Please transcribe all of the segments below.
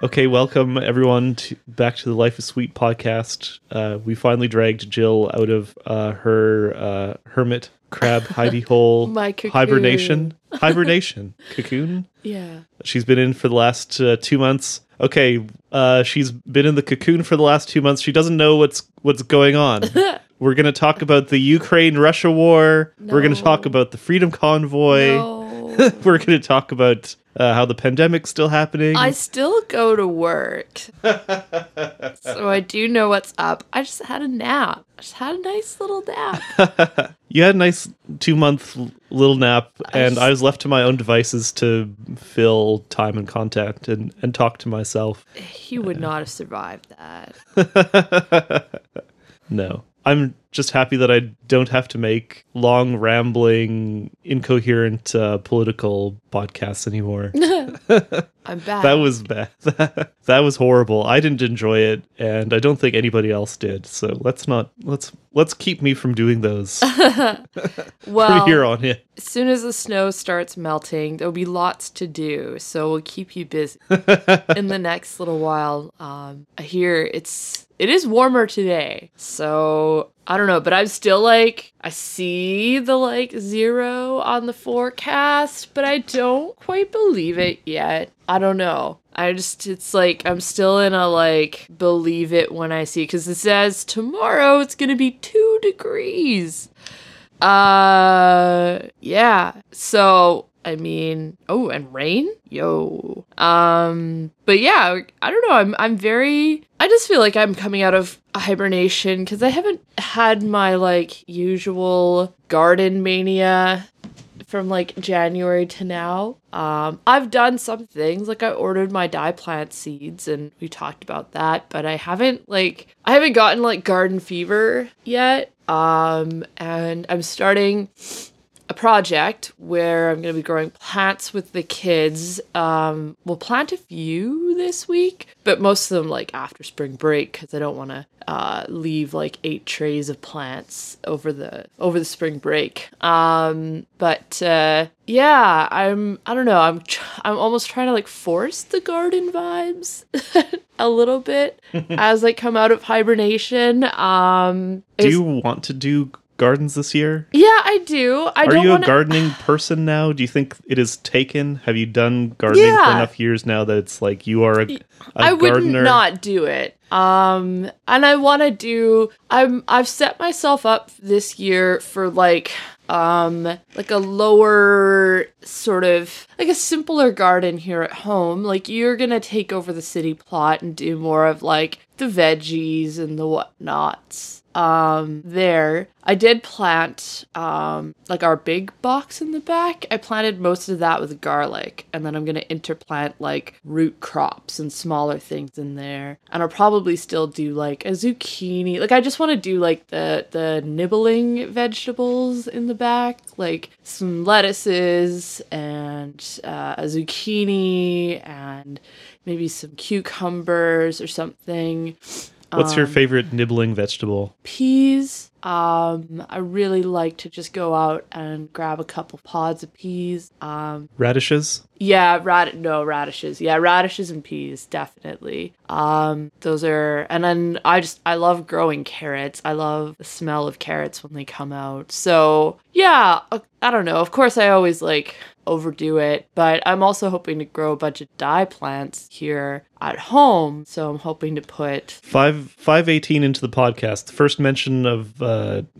Okay, welcome everyone to, back to the Life is Sweet podcast. Uh, we finally dragged Jill out of uh, her uh, hermit crab hidey hole My cocoon. hibernation. Hibernation cocoon. Yeah. She's been in for the last uh, two months. Okay, uh, she's been in the cocoon for the last two months. She doesn't know what's what's going on. We're gonna talk about the Ukraine Russia war. We're gonna talk about the Freedom Convoy. No. We're gonna talk about uh, how the pandemic's still happening. I still go to work. so I do know what's up. I just had a nap. I just had a nice little nap. you had a nice two month little nap, I and I was left to my own devices to fill time and content and, and talk to myself. he would not have survived that. no. I'm just happy that I don't have to make long, rambling, incoherent uh, political podcasts anymore. I'm back. that was bad. that was horrible. I didn't enjoy it, and I don't think anybody else did. So let's not let's let's keep me from doing those well, from here on in. as soon as the snow starts melting, there'll be lots to do. So we'll keep you busy in the next little while. Um, I hear it's it is warmer today, so I don't know, but I'm still like I see the like zero on the forecast, but I don't quite believe it yet. I don't know. I just it's like I'm still in a like believe it when I see because it says tomorrow it's gonna be two degrees. Uh, yeah. So, I mean, oh, and rain? Yo. Um, but yeah, I don't know. I'm I'm very I just feel like I'm coming out of hibernation cuz I haven't had my like usual garden mania from like January to now. Um, I've done some things like I ordered my dye plant seeds and we talked about that, but I haven't like I haven't gotten like garden fever yet. Um, and I'm starting a project where I'm going to be growing plants with the kids. Um, we'll plant a few this week, but most of them like after spring break because I don't want to uh, leave like eight trays of plants over the over the spring break. Um, but uh, yeah, I'm I don't know. I'm tr- I'm almost trying to like force the garden vibes a little bit as I come out of hibernation. Um, Do you want to do gardens this year? yeah, I do. I Are you wanna- a gardening person now? Do you think it is taken? Have you done gardening for enough years now that it's like you are a, a I would not do it. Um, and I want to do. I'm. I've set myself up this year for like, um, like a lower sort of like a simpler garden here at home. Like you're gonna take over the city plot and do more of like the veggies and the whatnots. Um, there I did plant um like our big box in the back. I planted most of that with garlic, and then I'm gonna interplant like root crops and smaller things in there. And I'll probably still do like a zucchini. Like I just want to do like the the nibbling vegetables in the back, like some lettuces and uh, a zucchini and maybe some cucumbers or something. What's your Um, favorite nibbling vegetable? peas. Um, I really like to just go out and grab a couple pods of peas. Um, Radishes? yeah, rad no radishes. Yeah, radishes and peas definitely. Um, those are and then I just I love growing carrots. I love the smell of carrots when they come out. So, yeah, uh, I don't know. Of course I always like overdo it, but I'm also hoping to grow a bunch of dye plants here at home. So I'm hoping to put Five five eighteen into the podcast. First mention of uh,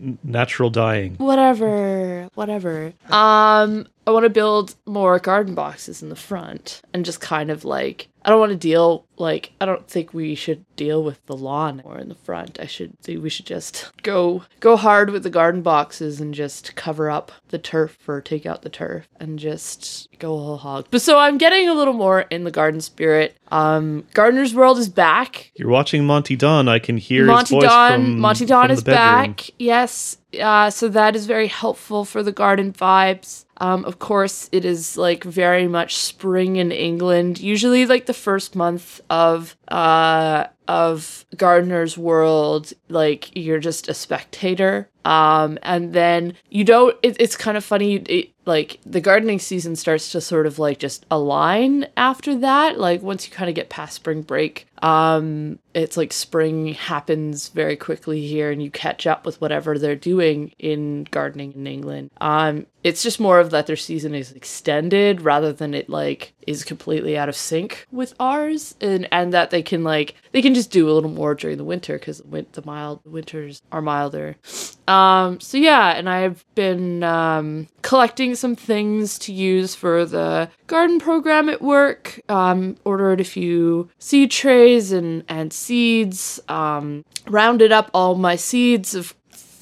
n- natural dyeing. whatever whatever um i want to build more garden boxes in the front and just kind of like i don't want to deal like i don't think we should deal with the lawn or in the front i should think we should just go go hard with the garden boxes and just cover up the turf or take out the turf and just go whole hog but so i'm getting a little more in the garden spirit um gardener's world is back You're watching Monty Don. I can hear Monty his voice Don, from Monty Don from is back. Yes, uh, so that is very helpful for the garden vibes. Um, of course, it is like very much spring in England. Usually, like the first month of uh of Gardener's World, like you're just a spectator. Um, and then you don't. It, it's kind of funny. It, like the gardening season starts to sort of like just align after that. Like once you kind of get past spring break, um, it's like spring happens very quickly here and you catch up with whatever they're doing in gardening in England. Um, it's just more of that their season is extended rather than it like is completely out of sync with ours and and that they can like they can just do a little more during the winter because the mild winters are milder um so yeah and i've been um collecting some things to use for the garden program at work um ordered a few seed trays and and seeds um rounded up all my seeds Have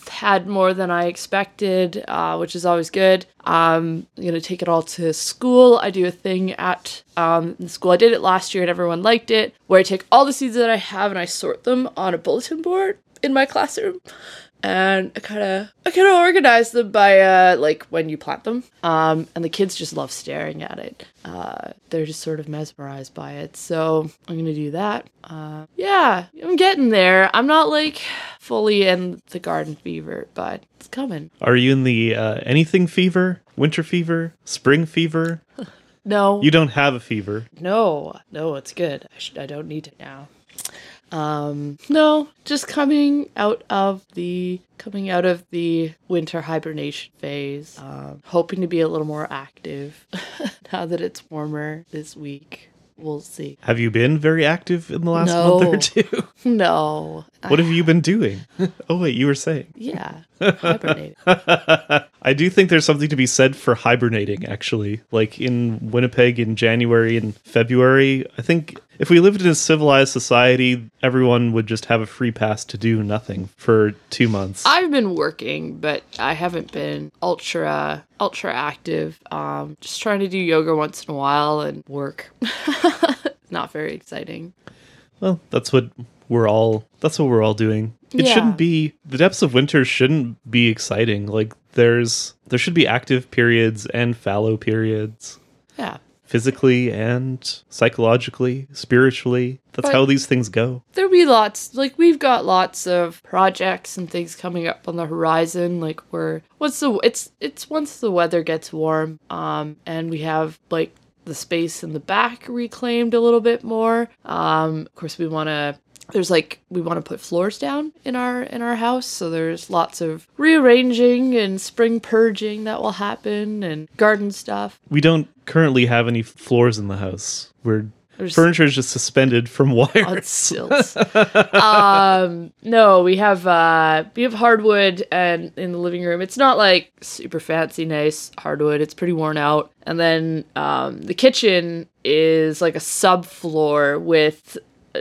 had more than I expected, uh, which is always good. Um, I'm gonna take it all to school. I do a thing at um, the school. I did it last year and everyone liked it, where I take all the seeds that I have and I sort them on a bulletin board in my classroom and I kind of I kind of organize them by uh like when you plant them. Um, and the kids just love staring at it. Uh, they're just sort of mesmerized by it. So I'm gonna do that. Uh, yeah, I'm getting there. I'm not like fully in the garden fever, but it's coming. Are you in the uh, anything fever, winter fever, spring fever? no, you don't have a fever. No, no, it's good. I should. I don't need it now. Um, no, just coming out of the coming out of the winter hibernation phase. Um, hoping to be a little more active now that it's warmer this week. We'll see. Have you been very active in the last no. month or two? No. What have you been doing? oh wait, you were saying. Yeah. Hibernating. I do think there's something to be said for hibernating actually. Like in Winnipeg in January and February, I think if we lived in a civilized society, everyone would just have a free pass to do nothing for 2 months. I've been working, but I haven't been ultra ultra active. Um just trying to do yoga once in a while and work. Not very exciting. Well, that's what we're all that's what we're all doing. It yeah. shouldn't be the depths of winter shouldn't be exciting. Like there's there should be active periods and fallow periods. Yeah. Physically and psychologically, spiritually. That's but how these things go. There'll be lots like we've got lots of projects and things coming up on the horizon. Like we're what's the it's it's once the weather gets warm, um, and we have like the space in the back reclaimed a little bit more. Um, of course, we want to there's like we want to put floors down in our in our house so there's lots of rearranging and spring purging that will happen and garden stuff. We don't currently have any floors in the house. We're there's furniture is just suspended from wires. um, no, we have uh, we have hardwood, and in the living room, it's not like super fancy, nice hardwood. It's pretty worn out. And then um, the kitchen is like a subfloor with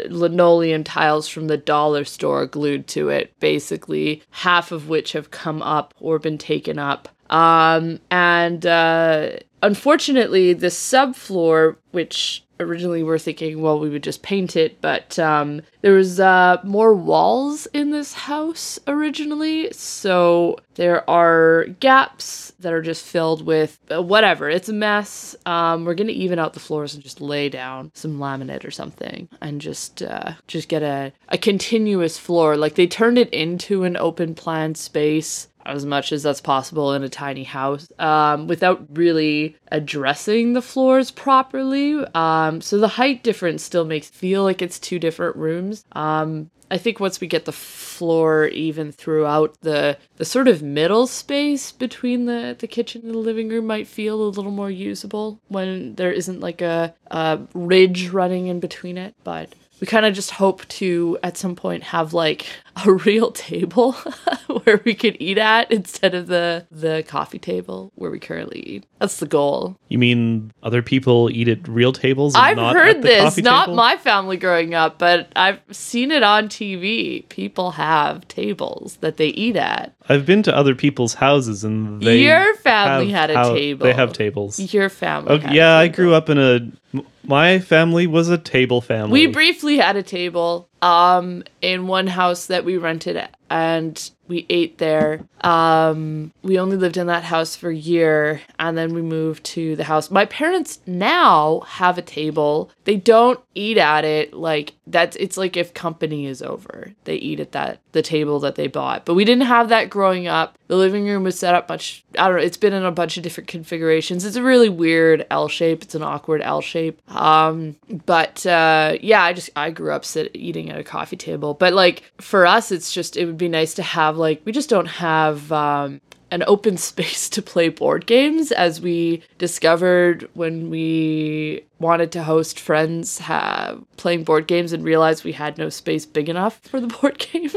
linoleum tiles from the dollar store glued to it, basically, half of which have come up or been taken up. Um, and uh, unfortunately, the subfloor, which originally we were thinking, well, we would just paint it, but um, there was uh, more walls in this house originally, so there are gaps that are just filled with uh, whatever. It's a mess. Um, we're gonna even out the floors and just lay down some laminate or something, and just uh, just get a a continuous floor. Like they turned it into an open plan space as much as that's possible in a tiny house um, without really addressing the floors properly. Um, so the height difference still makes feel like it's two different rooms. Um, I think once we get the floor even throughout the the sort of middle space between the the kitchen and the living room might feel a little more usable when there isn't like a, a ridge running in between it. But we kind of just hope to at some point have like a real table where we could eat at instead of the the coffee table where we currently eat. That's the goal. You mean other people eat at real tables? I've heard this, not table? my family growing up, but I've seen it on TV. People have tables that they eat at. I've been to other people's houses and they Your family had a table. They have tables. Your family. Okay, yeah, I grew up in a my family was a table family. We briefly had a table um in one house that we rented and we ate there. Um we only lived in that house for a year and then we moved to the house. My parents now have a table. They don't eat at it like that's it's like if company is over, they eat at that the table that they bought. But we didn't have that growing up. The living room was set up much. I don't know. It's been in a bunch of different configurations. It's a really weird L shape. It's an awkward L shape. Um, but uh, yeah, I just I grew up sit, eating at a coffee table. But like for us, it's just it would be nice to have like we just don't have um, an open space to play board games as we discovered when we wanted to host friends have playing board games and realized we had no space big enough for the board game.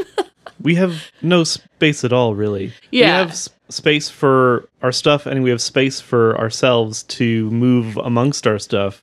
We have no space at all, really. Yeah. We have s- space for our stuff, and we have space for ourselves to move amongst our stuff.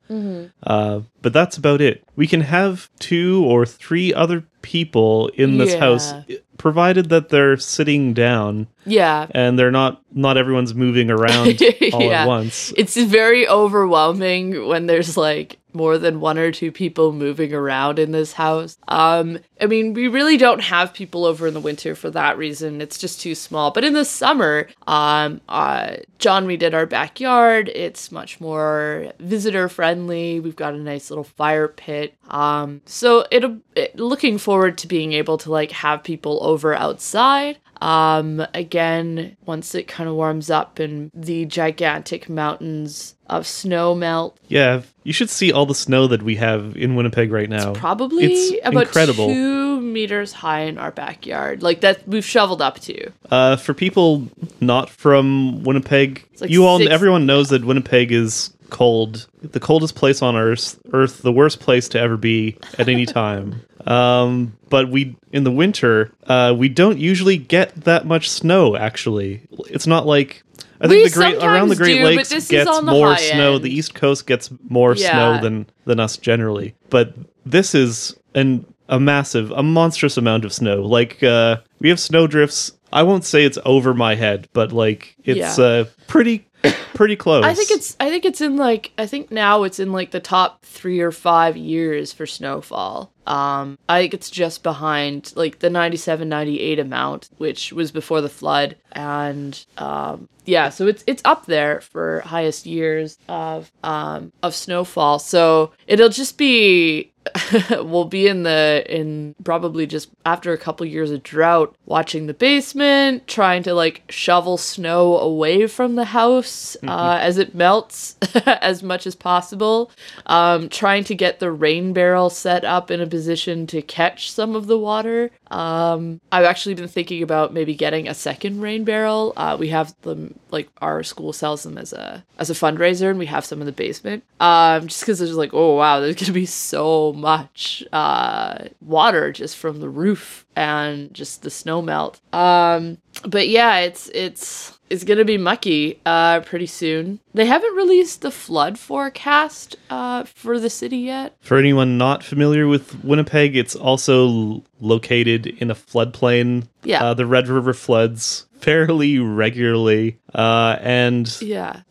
Uh, but that's about it. We can have two or three other people in this Yeah. house, provided that they're sitting down yeah. and they're not not everyone's moving around all Yeah. at once. It's very overwhelming when there's like more than one or two people moving around in this house. Um, I mean, we really don't have people over in the winter for that reason. It's just too small. But in the summer, um, uh, Jon redid our backyard. It's much more visitor friendly. We've got a nice little fire pit. Um, so it'll it, looking forward to being able to like have people over outside. Um, again, once it kind of warms up and the gigantic mountains of snow melt, Yeah, you should see all the snow that we have in Winnipeg right now. probably It's about incredible. two meters high in our backyard, like that we've shoveled up to. Uh, for people not from Winnipeg, like you all, six- everyone knows that Winnipeg is cold, the coldest place on Earth, Earth, the worst place to ever be at any time. Um, but we in the winter, uh, we don't usually get that much snow. Actually, it's not like. I We think the great around the Great do, Lakes gets more snow. end. The East Coast gets more Yeah. snow than than us generally. But this is an a massive, a monstrous amount of snow. Like uh, we have snow drifts. I won't say it's over my head, but like it's Yeah. uh, pretty pretty close. I think it's I think it's in like I think now it's in like the top three or five years for snowfall. Um, I think it's just behind like the 97, 98 amount, which was before the flood, and um, yeah, so it's it's up there for highest years of um of snowfall. So it'll just be we'll be in the in probably just after a couple years of drought watching the basement trying to like shovel snow away from the house uh, as it melts as much as possible. Um, trying to get the rain barrel set up in a position to catch some of the water. Um, i've actually been thinking about maybe getting a second rain barrel. Uh, we have them like our school sells them as a as a fundraiser and we have some in the basement. Um, just because there's like oh wow there's gonna be so much uh, water just from the roof and just the snow melt um, but yeah it's it's it's gonna be mucky uh, pretty soon they haven't released the flood forecast uh, for the city yet For anyone not familiar with Winnipeg, it's also located in a floodplain. Yeah. Uh, the Red River floods fairly regularly. Uh, and yeah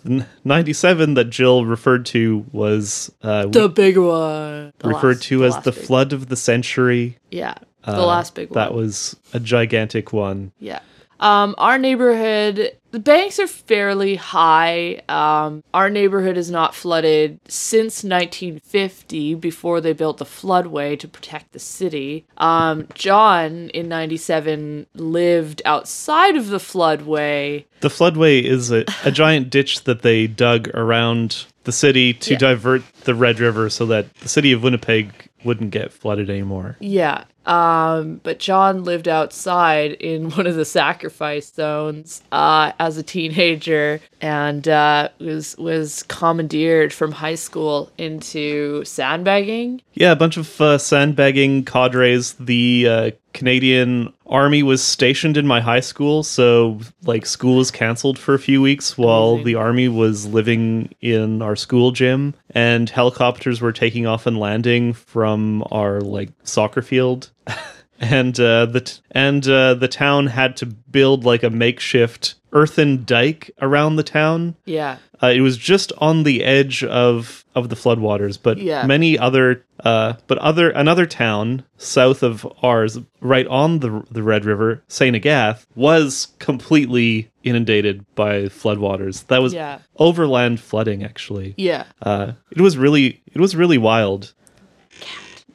97 that Jill referred to was uh, the big one The referred last- to as the flood of the century. yeah the Uh, last big one That was a gigantic one. Yeah. Um, our neighborhood, the banks are fairly high. Um, our neighborhood is not flooded since 1950, before they built the floodway to protect the city. Um, Jon in 97 lived outside of the floodway. The floodway is a, a giant ditch that they dug around the city to Yeah. divert the Red River so that the city of Winnipeg wouldn't get flooded anymore. Yeah. Um, but Jon lived outside in one of the sacrifice zones uh, as a teenager and uh, was was commandeered from high school into sandbagging. Yeah, a bunch of uh, sandbagging cadres. The uh, Canadian Army was stationed in my high school, so like school was canceled for a few weeks while Amazing. the army was living in our school gym, and helicopters were taking off and landing from our like soccer field. and uh, the t- and uh, the town had to build like a makeshift earthen dike around the town Yeah. uh, it was just on the edge of of the floodwaters, but Yeah. many other, uh, but other another town south of ours, right on the the Red River, Saint Agathe, was completely inundated by floodwaters. That was Yeah. overland flooding, actually. Yeah. Uh, it was really it was really wild.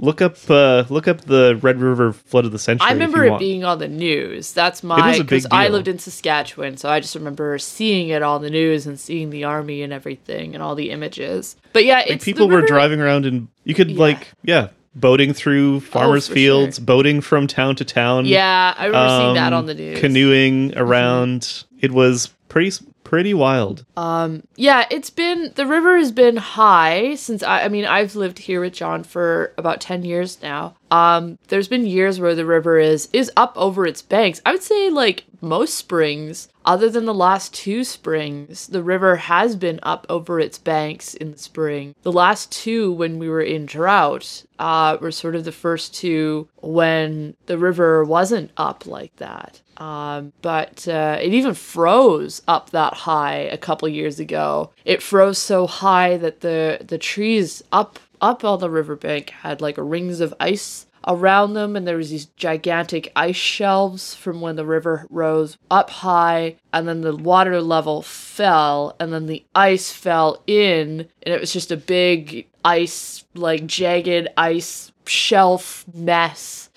Look up uh, look up the Red River flood of the century. I remember it want. being on the news. That's my is a big because I lived in Saskatchewan, so I just remember seeing it on the news and seeing the army and everything and all the images. But yeah, Like, it's people were driving around and you could Yeah. like yeah boating through farmers for fields, sure. boating from town to town. Yeah, I remember seeing that um, on the news. Mm-hmm. canoeing around. It was pretty pretty wild. Um, yeah, it's been the river has been high since I, I mean I've lived here with Jon for about ten years now. Um, there's been years where the river is is up over its banks. I would say like most springs, other than the last two springs, the river has been up over its banks in the spring. The last two, when we were in drought, uh, were sort of the first two when the river wasn't up like that. Um, but uh, it even froze up that high a couple years ago. It froze so high that the the trees up up on the riverbank had like rings of ice around them and there was these gigantic ice shelves from when the river rose up high and then the water level fell and then the ice fell in and it was just a big ice like jagged ice shelf mess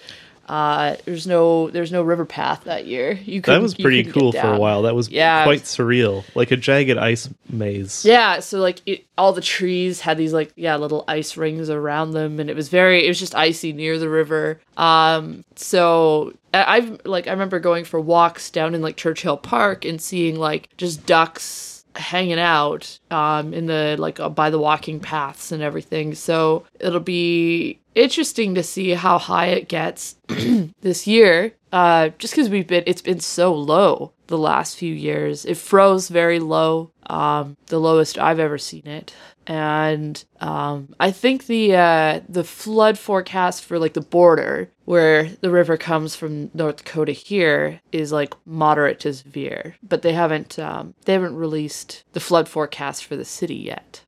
uh there's no there's no river path that year you That was pretty cool for a while. That was Yeah. quite surreal, like a jagged ice maze. Yeah, so like it, all the trees had these like yeah little ice rings around them, and it was very it was just icy near the river. Um, so I- I've like I remember going for walks down in like Churchill Park and seeing like just ducks hanging out um in the like uh, by the walking paths and everything. So it'll be interesting to see how high it gets this year. Uh, just because we've been it's been so low the last few years. It froze very low, um, the lowest I've ever seen it. And um, I think the uh, the flood forecast for like the border, where the river comes from North Dakota here, is like moderate to severe. But they haven't um, they haven't released the flood forecast for the city yet.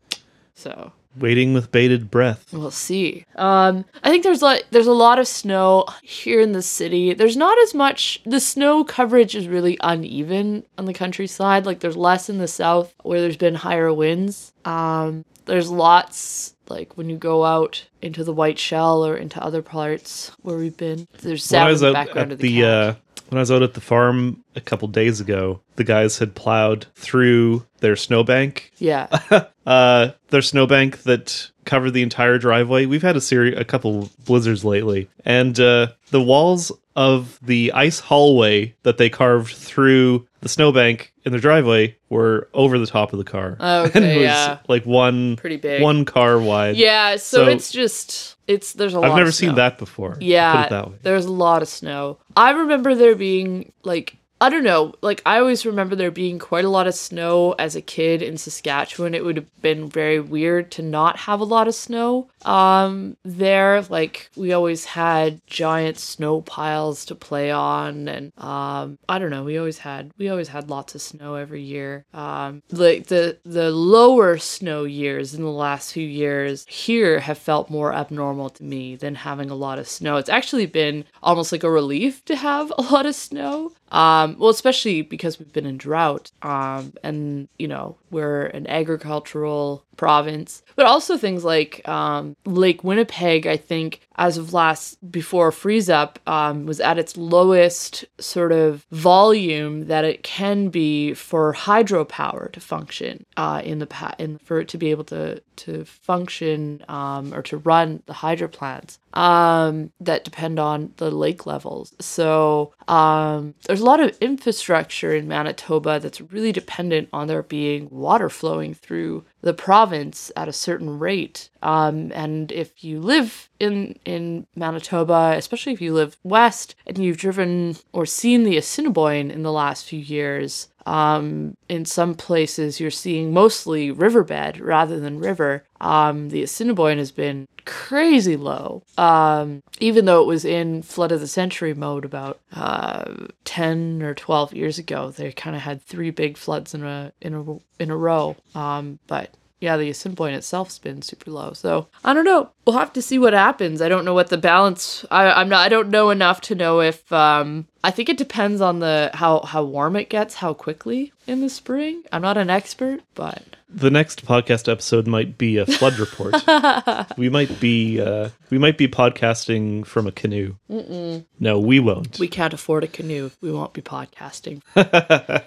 So Waiting with bated breath. We'll see. Um, I think there's like there's a lot of snow here in the city. There's not as much. The snow coverage is really uneven on the countryside. Like there's less in the south where there's been higher winds. Um, there's lots like when you go out into the Whiteshell or into other parts where we've been. There's sound in the background at of the, the, uh, when I was out at the farm a couple days ago, the guys had plowed through their snowbank. yeah. uh, their snowbank that covered the entire driveway. We've had a series, a couple blizzards lately, and uh, the walls of the ice hallway that they carved through the snowbank in the driveway were over the top of the car. Oh, okay, and it was yeah. like one Pretty big. one car wide. Yeah. So, So- it's just it's there's a lot. I've never seen that before. Yeah, put it that way. there's a lot of snow. I remember there being like I don't know, like I always remember there being quite a lot of snow as a kid in Saskatchewan. It would have been very weird to not have a lot of snow um there. Like we always had giant snow piles to play on and um I don't know, we always had we always had lots of snow every year. Um like the the lower snow years in the last few years here have felt more abnormal to me than having a lot of snow. It's actually been almost like a relief to have a lot of snow. Um, well, especially because we've been in drought, um, and you know we're an agricultural province, but also things like um, Lake Winnipeg. I think as of last before freeze up um, was at its lowest sort of volume that it can be for hydropower to function uh, in the pa- in for it to be able to to function um, or to run the hydro plants um, that depend on the lake levels. So um, there's a lot of infrastructure in Manitoba that's really dependent on there being water flowing through the province at a certain rate. Um, and if you live in in Manitoba, especially if you live west and you've driven or seen the Assiniboine in the last few years, um, in some places you're seeing mostly riverbed rather than river. Um, the Assiniboine has been crazy low. Um, even though it was in flood of the century mode about uh, ten or twelve years ago, they kind of had three big floods in a in a in a row. Um, but yeah, the Assiniboine itself's been super low. So I don't know. We'll have to see what happens. I don't know what the balance. I, I'm not. I don't know enough to know if. Um, I think it depends on the how how warm it gets, how quickly in the spring. I'm not an expert, but the next podcast episode might be a flood report. we might be uh, we might be podcasting from a canoe. No, we won't. We can't afford a canoe. We won't be podcasting.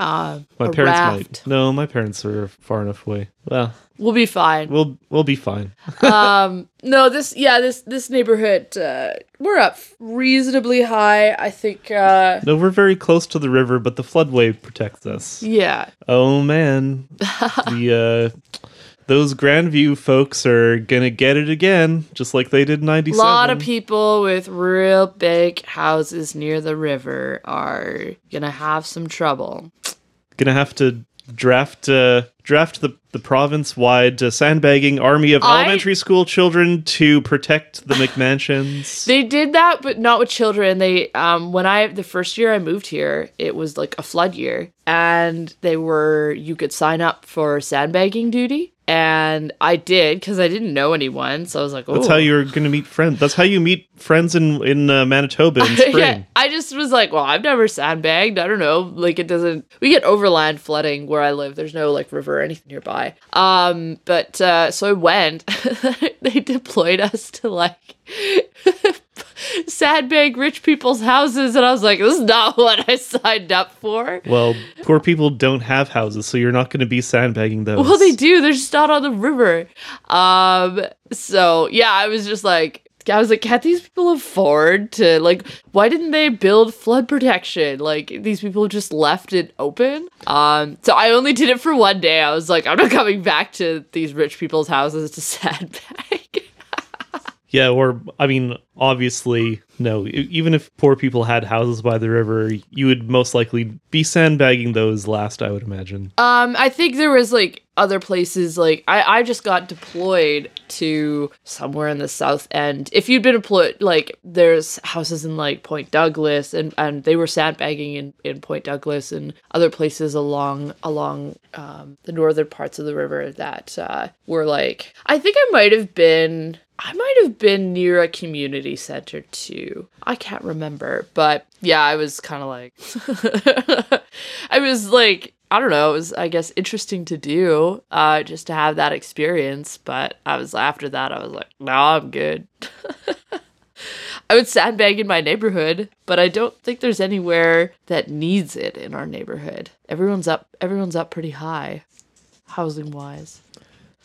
uh, my parents raft. might. No, my parents are far enough away. Well, We'll be fine. we'll we'll be fine. um, no, this yeah, this this neighborhood uh, we're up reasonably high. I think. Uh, No, we're very close to the river, but the floodway protects us. yeah, Oh man, the uh, those Grandview folks are gonna get it again, just like they did in a lot of people with real big houses near the river are gonna have some trouble. Gonna have to draft uh, draft the the province wide uh, sandbagging army of I- elementary school children to protect the McMansions. They did that, but not with children. They um when I the first year I moved here, it was like a flood year, and they were you could sign up for sandbagging duty, and I did because I didn't know anyone, so I was like, That's how you're gonna meet friends. That's how you meet friends in in uh, Manitoba in spring. yeah, I just was like, well, I've never sandbagged. I don't know. Like, it doesn't. We get overland flooding where I live. There's no like river or anything nearby. Um, but uh, so I went. they deployed us to like sandbag rich people's houses, and I was like, this is not what I signed up for. Well, poor people don't have houses, so you're not going to be sandbagging those. Well, they do. They're just not on the river. Um. So yeah, I was just like, I was like, can't these people afford to like? Why didn't they build flood protection? Like these people just left it open. Um. So I only did it for one day. I was like, I'm not coming back to these rich people's houses to sandbag. Yeah, or I mean, obviously, no. Even if poor people had houses by the river, you would most likely be sandbagging those last. I would imagine. Um, I think there was like other places. Like I, I just got deployed to somewhere in the south end. If you'd been deployed, like there's houses in like Point Douglas, and and they were sandbagging in in Point Douglas and other places along along um, the northern parts of the river that uh, were like. I think I might have been. I might have been near a community center too. I can't remember, but yeah, I was kind of like, I was like, I don't know. It was, I guess, interesting to do, uh, just to have that experience. But I was after that, I was like, no, I'm good. I would sandbag in my neighborhood, but I don't think there's anywhere that needs it in our neighborhood. Everyone's up. Everyone's up pretty high, housing wise.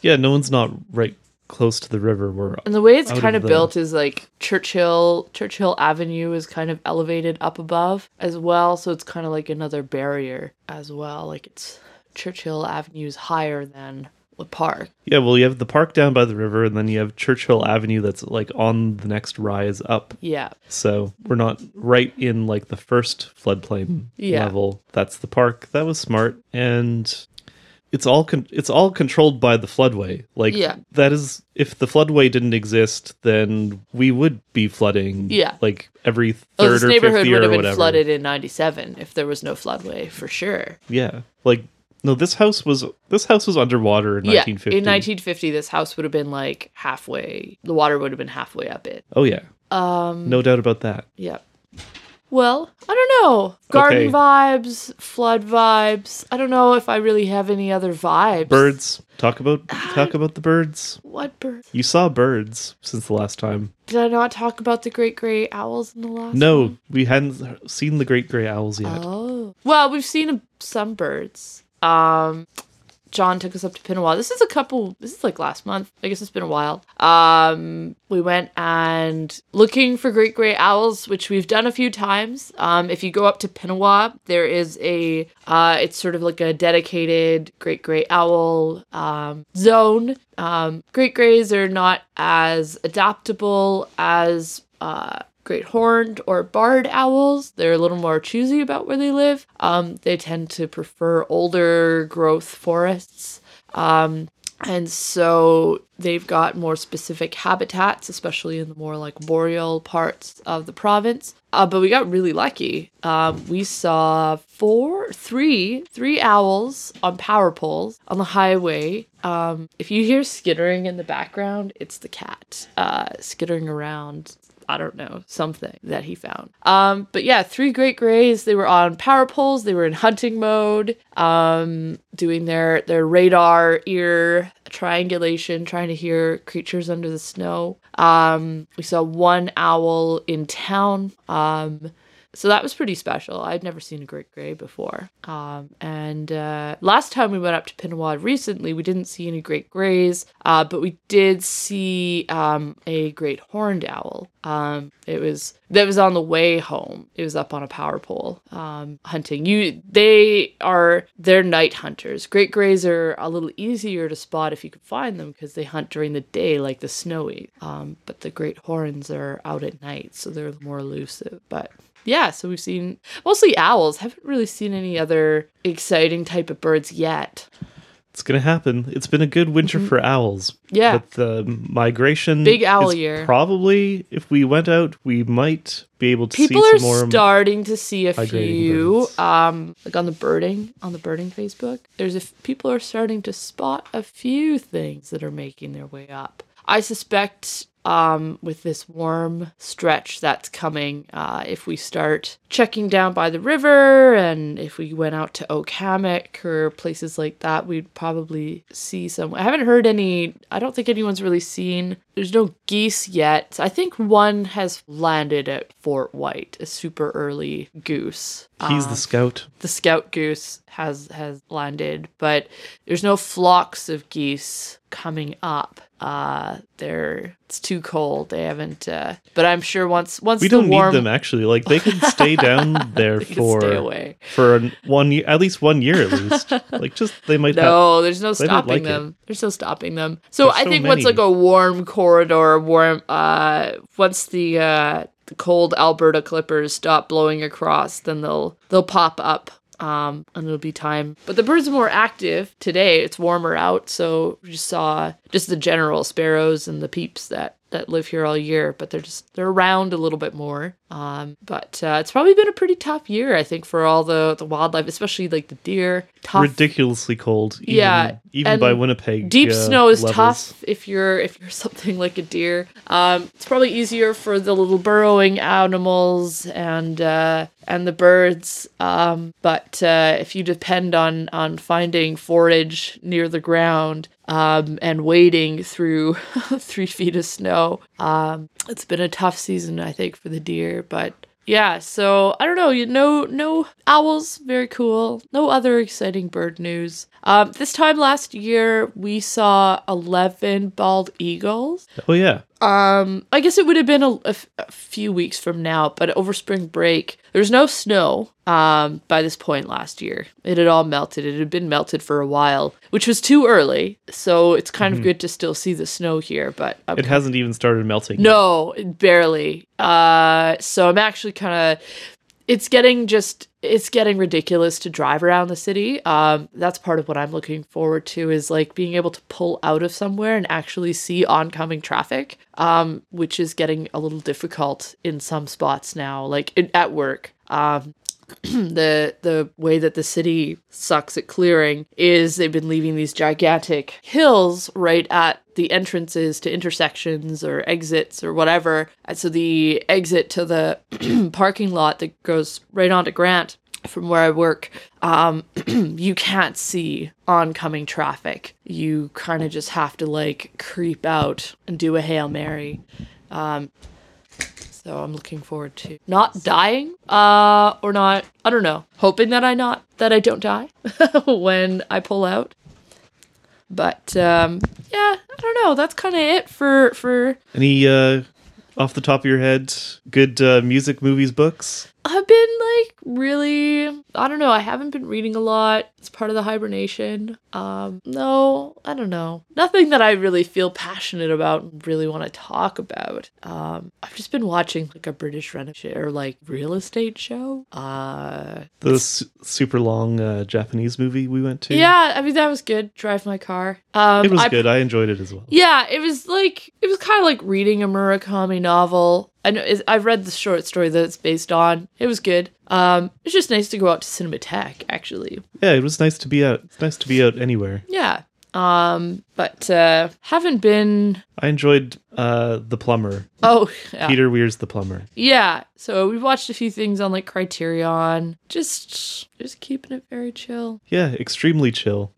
Yeah, no one's not right close to the river. We're And the way it's kind of of built is like Churchill Churchill Avenue is kind of elevated up above as well, so it's kind of like another barrier as well. Like it's Churchill Avenue is higher than the park. yeah. Well, you have the park down by the river, and then you have Churchill Avenue that's like on the next rise up. Yeah. So we're not right in like the first floodplain Yeah. level. That's the park. That was smart, and it's all con- it's all controlled by the floodway. Like Yeah. that is if the floodway didn't exist, then we would be flooding. Yeah. like every third Oh, this or neighborhood fifth year would have been whatever. flooded in 97 if there was no floodway for sure. Yeah, like no, this house was this house was underwater in Yeah. 1950. In 1950 this house would have been like halfway the water would have been halfway up it. oh yeah, Um no doubt about that. Yeah. Well, I don't know. Garden Okay. vibes, flood vibes. I don't know if I really have any other vibes. Birds. Talk about talk about the birds. What bird? You saw birds since the last time. Did I not talk about the great gray owls in the last? No, we hadn't seen the great gray owls yet. Oh. Well, we've seen some birds. Um, John took us up to Pinawa. This is a couple. This is like last month. I guess it's been a while. Um, we went and looking for great gray owls, which we've done a few times. Um, if you go up to Pinawa, there is a. Uh, it's sort of like a dedicated great gray owl um, zone. Um, great grays are not as adaptable as. Uh, great horned or barred owls. They're a little more choosy about where they live. Um, they tend to prefer older growth forests. Um, and so they've got more specific habitats, especially in the more like boreal parts of the province. Uh, but we got really lucky. Um, we saw four, three, three owls on power poles on the highway. Um, if you hear skittering in the background, it's the cat uh, skittering around I don't know, something that he found. Um, but yeah, three great grays. They were on power poles. They were in hunting mode, um, doing their their radar ear triangulation, trying to hear creatures under the snow. Um, we saw one owl in town. Um, so that was pretty special. I'd never seen a great gray before. Um, and uh, last time we went up to Pinawa recently, we didn't see any great grays, uh, but we did see um, a great horned owl. Um, it was that was on the way home. It was up on a power pole um, hunting. You they are they're night hunters. Great grays are a little easier to spot if you can find them because they hunt during the day like the snowy. Um, but the great horns are out at night, so they're more elusive. But yeah, so we've seen mostly owls. Haven't really seen any other exciting type of birds yet. It's gonna happen. It's been a good winter for owls. Mm-hmm. Yeah. But the migration Big owl is year. Probably if we went out, we might be able to People see are some more starting to see a few, um, like on the birding, on the birding Facebook. There's a f- people are starting to spot a few things that are making their way up. I suspect um, with this warm stretch that's coming, uh, if we start checking down by the river and if we went out to Oak Hammock or places like that, we'd probably see some. I haven't heard any, I don't think anyone's really seen, there's no geese yet. I think one has landed at FortWhyte, a super early goose. He's Um, the scout. the scout goose has has landed, but there's no flocks of geese coming up. Uh, they're it's too cold. They haven't. Uh, but I'm sure once once We don't warm, need them actually. Like they can stay down there they can for stay away. for one year, at least one year at least. like just they might have. No, there's no stopping like it. them. There's no stopping them. So There's I so think once like a warm corridor, warm uh once the uh the cold Alberta clippers stop blowing across, then they'll they'll pop up. Um, and it'll be time. But the birds are more active today. It's warmer out, so we just saw just the general sparrows and the peeps that that live here all year. But they're just they're around a little bit more. Um, but uh, it's probably been a pretty tough year, I think, for all the the wildlife, especially like the deer. Tough ridiculously cold. Even, Yeah, even and by Winnipeg. deep uh, snow is levels. tough if you're if you're something like a deer um it's probably easier for the little burrowing animals and uh and the birds um but uh if you depend on on finding forage near the ground um and wading through three feet of snow um it's been a tough season i think for the deer but yeah, so I don't know. You know, no owls, very cool. No other exciting bird news. Um, this time last year, we saw eleven bald eagles. Oh yeah. Um, I guess it would have been a, a f- a few weeks from now, but over spring break, there's no snow. Um, by this point last year, it had all melted. It had been melted for a while, which was too early. So it's kind of good to still see the snow here, but I'm It hasn't even started melting. no, barely. Uh, so I'm actually kind of. It's getting just. It's getting ridiculous to drive around the city. Um, that's part of what I'm looking forward to is like being able to pull out of somewhere and actually see oncoming traffic. Um, which is getting a little difficult in some spots now, like in, at work. Um, the the way that the city sucks at clearing is they've been leaving these gigantic hills right at the entrances to intersections or exits or whatever. And so the exit to the parking lot that goes right onto Grant from where I work, um, you can't see oncoming traffic. You kind of just have to like creep out and do a Hail Mary. Um, so I'm looking forward to not dying, uh, or not. I don't know. Hoping that I not that I don't die when I pull out. But um, yeah, I don't know. That's kind of it for for. Any uh off the top of your head, good uh, music, movies, books? I've been like really. I don't know. I haven't been reading a lot. It's part of the hibernation. Um, no, I don't know. Nothing that I really feel passionate about and really want to talk about. Um, I've just been watching like a British renovation or like real estate show. Uh, The su- super long uh, Japanese movie we went to. Yeah, I mean that was good. Drive my car. Um, it was I- good. I enjoyed it as well. Yeah, it was like it was kind of like reading a Murakami novel. I know it's- I've read the short story that it's based on. It was good. Um, it's just nice to go out to Cinematheque. Actually, Yeah, it was nice to be out. It's nice to be out anywhere. yeah. Um, but uh, haven't been. I enjoyed uh, The Plumber. Oh, yeah. Peter Weir's The Plumber. Yeah. So we've watched a few things on like Criterion. Just, just keeping it very chill. Yeah, extremely chill.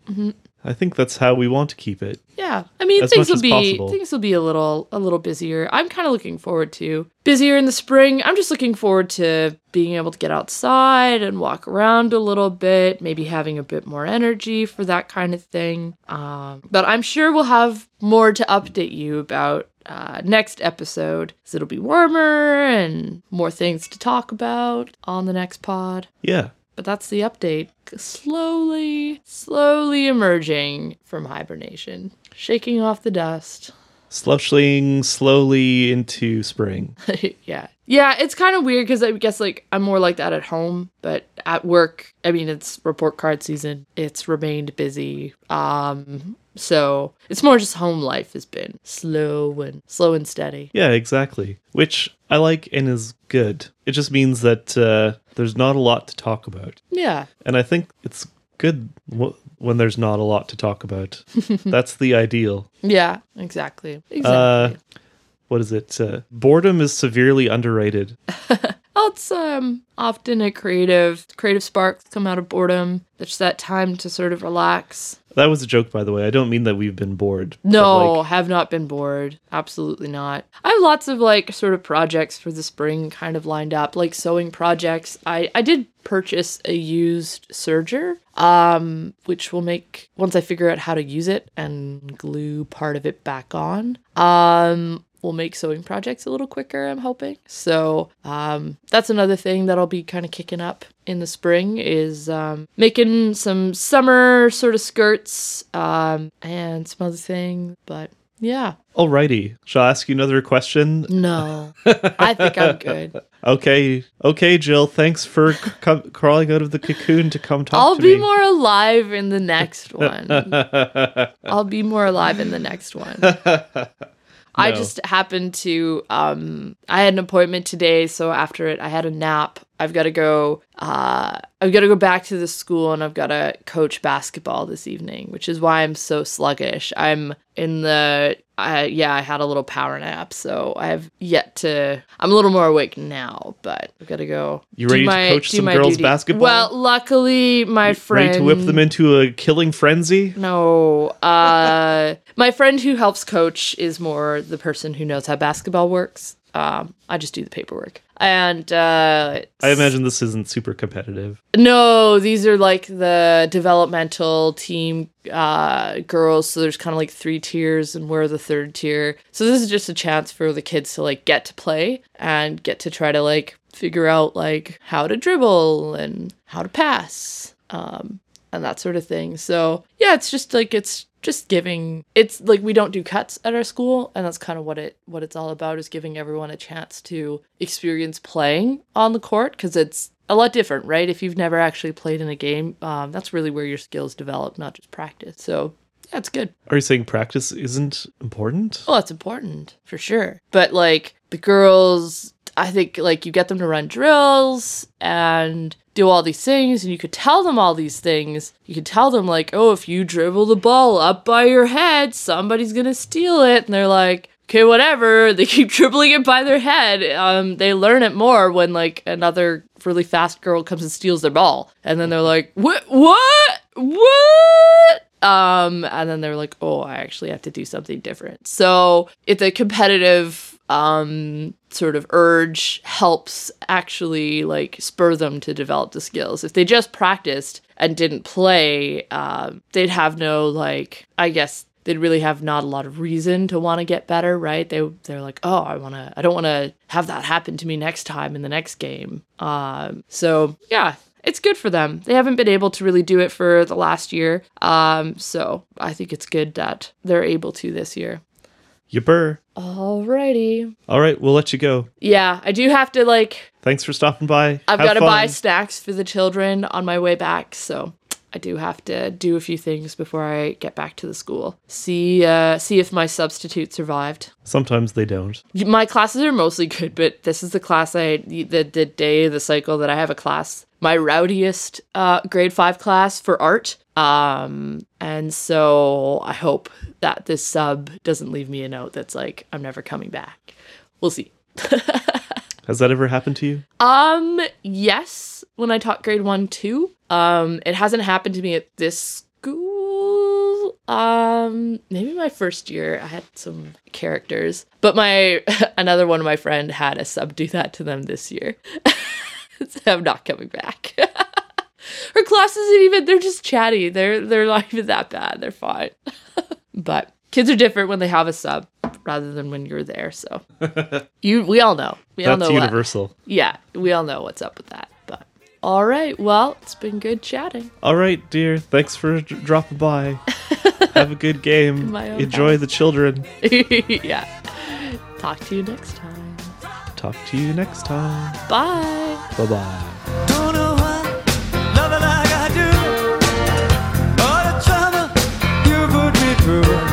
I think that's how we want to keep it. Yeah, I mean As things will be possible. things will be a little a little busier. I'm kind of looking forward to busier in the spring. I'm just looking forward to being able to get outside and walk around a little bit, maybe having a bit more energy for that kind of thing. Um, but I'm sure we'll have more to update you about uh, next episode. 'cause it'll be warmer and more things to talk about on the next pod. Yeah. But that's the update. Slowly, slowly emerging from hibernation, shaking off the dust. Slushing slowly into spring. yeah. Yeah, it's kind of weird because I guess like I'm more like that at home, but at work, I mean, it's report card season. It's remained busy. Um, so it's more just home life has been slow and slow and steady. Yeah, exactly. Which I like and is good. It just means that uh, there's not a lot to talk about. Yeah. And I think it's good when there's not a lot to talk about. That's the ideal. Yeah, exactly. Exactly. Uh, what is it? Uh, boredom is severely underrated. It's um often a creative creative sparks come out of boredom. It's that time to sort of relax. That was a joke, by the way. I don't mean that we've been bored. No, like, have not been bored. Absolutely not. I have lots of like sort of projects for the spring kind of lined up, like sewing projects. I I did purchase a used serger, um, which will make once I figure out how to use it and glue part of it back on. Um, will make sewing projects a little quicker, I'm hoping. So, um, that's another thing that I'll be kind of kicking up in the spring is um, making some summer sort of skirts um, and some other things. But yeah, Alrighty. Shall I ask you another question? no, I think I'm good. Okay. Okay, Jill. Thanks for c- com- crawling out of the cocoon to come talk I'll to be more alive in the next one. I'll be more alive in the next one. I just happened to um I had an appointment today, so after it I had a nap. I've got to go uh I've got to go back to the school and I've got to coach basketball this evening, which is why I'm so sluggish. I'm in the I yeah, I had a little power nap, so I have yet to I'm a little more awake now, but I've got to go. You ready to my- coach some girls' duty. basketball? Well, luckily my friend Ready to whip them into a killing frenzy? no. Uh my friend who helps coach is more the person who knows how basketball works. Um I just do the paperwork. And uh I imagine this isn't super competitive. no, these are like the developmental team uh girls, so there's kind of like three tiers and we're the third tier. So this is just a chance for the kids to like get to play and get to try to like figure out like how to dribble and how to pass. Um and that sort of thing. So yeah, it's just like it's just giving it's like we don't do cuts at our school and that's kind of what it what it's all about is giving everyone a chance to experience playing on the court because it's a lot different right? If you've never actually played in a game um, that's really where your skills develop not just practice. So yeah it's good. Are you saying practice isn't important? well it's important for sure. But like the girls i think like you get them to run drills and do all these things and you could tell them all these things. You could tell them like oh if you dribble the ball up by your head somebody's gonna steal it. And they're like okay whatever. They keep dribbling it by their head. Um they learn it more when like another really fast girl comes and steals their ball. And then they're like what what? What? Um and then they're like oh i actually have to do something different. So it's a competitive um sort of urge helps actually like spur them to develop the skills if they just practiced and didn't play um they'd have no like i guess they'd really have not a lot of reason to want to get better right they they're like oh i want to i don't want to have that happen to me next time in the next game um so yeah it's good for them. They haven't been able to really do it for the last year. Um, so I think it's good that they're able to this year. Yipper. Alrighty. All right, we'll let you go. Yeah, I do have to like Thanks for stopping by. I've got to buy snacks for the children on my way back, so I do have to do a few things before I get back to the school. See uh see if my substitute survived. Sometimes they don't. My classes are mostly good, but this is the class I the the day of the cycle that I have a class. My rowdiest uh grade 5 class for art Um, and so I hope that this sub doesn't leave me a note that's like, I'm never coming back. We'll see. Has that ever happened to you? Um, yes, when I taught grade one, two. Um, it hasn't happened to me at this school. Um, maybe my first year I had some characters, but my another one of my friend had a sub do that to them this year. so I'm not coming back. Her class isn't even they're just chatty. They're they're not even that bad. They're fine. but kids are different when they have a sub rather than when you're there. So you we all know. We all That's know what- universal. yeah, we all know what's up with that. But all right, well, it's been good chatting. All right, dear. Thanks for d- dropping by. Have a good game. Enjoy house. the children. yeah. Talk to you next time. Talk to you next time. Bye. Bye bye. Put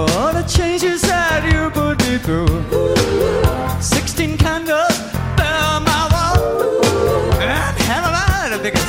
All the changes that you put me through. Sixteen candles down my wall. And of a the biggest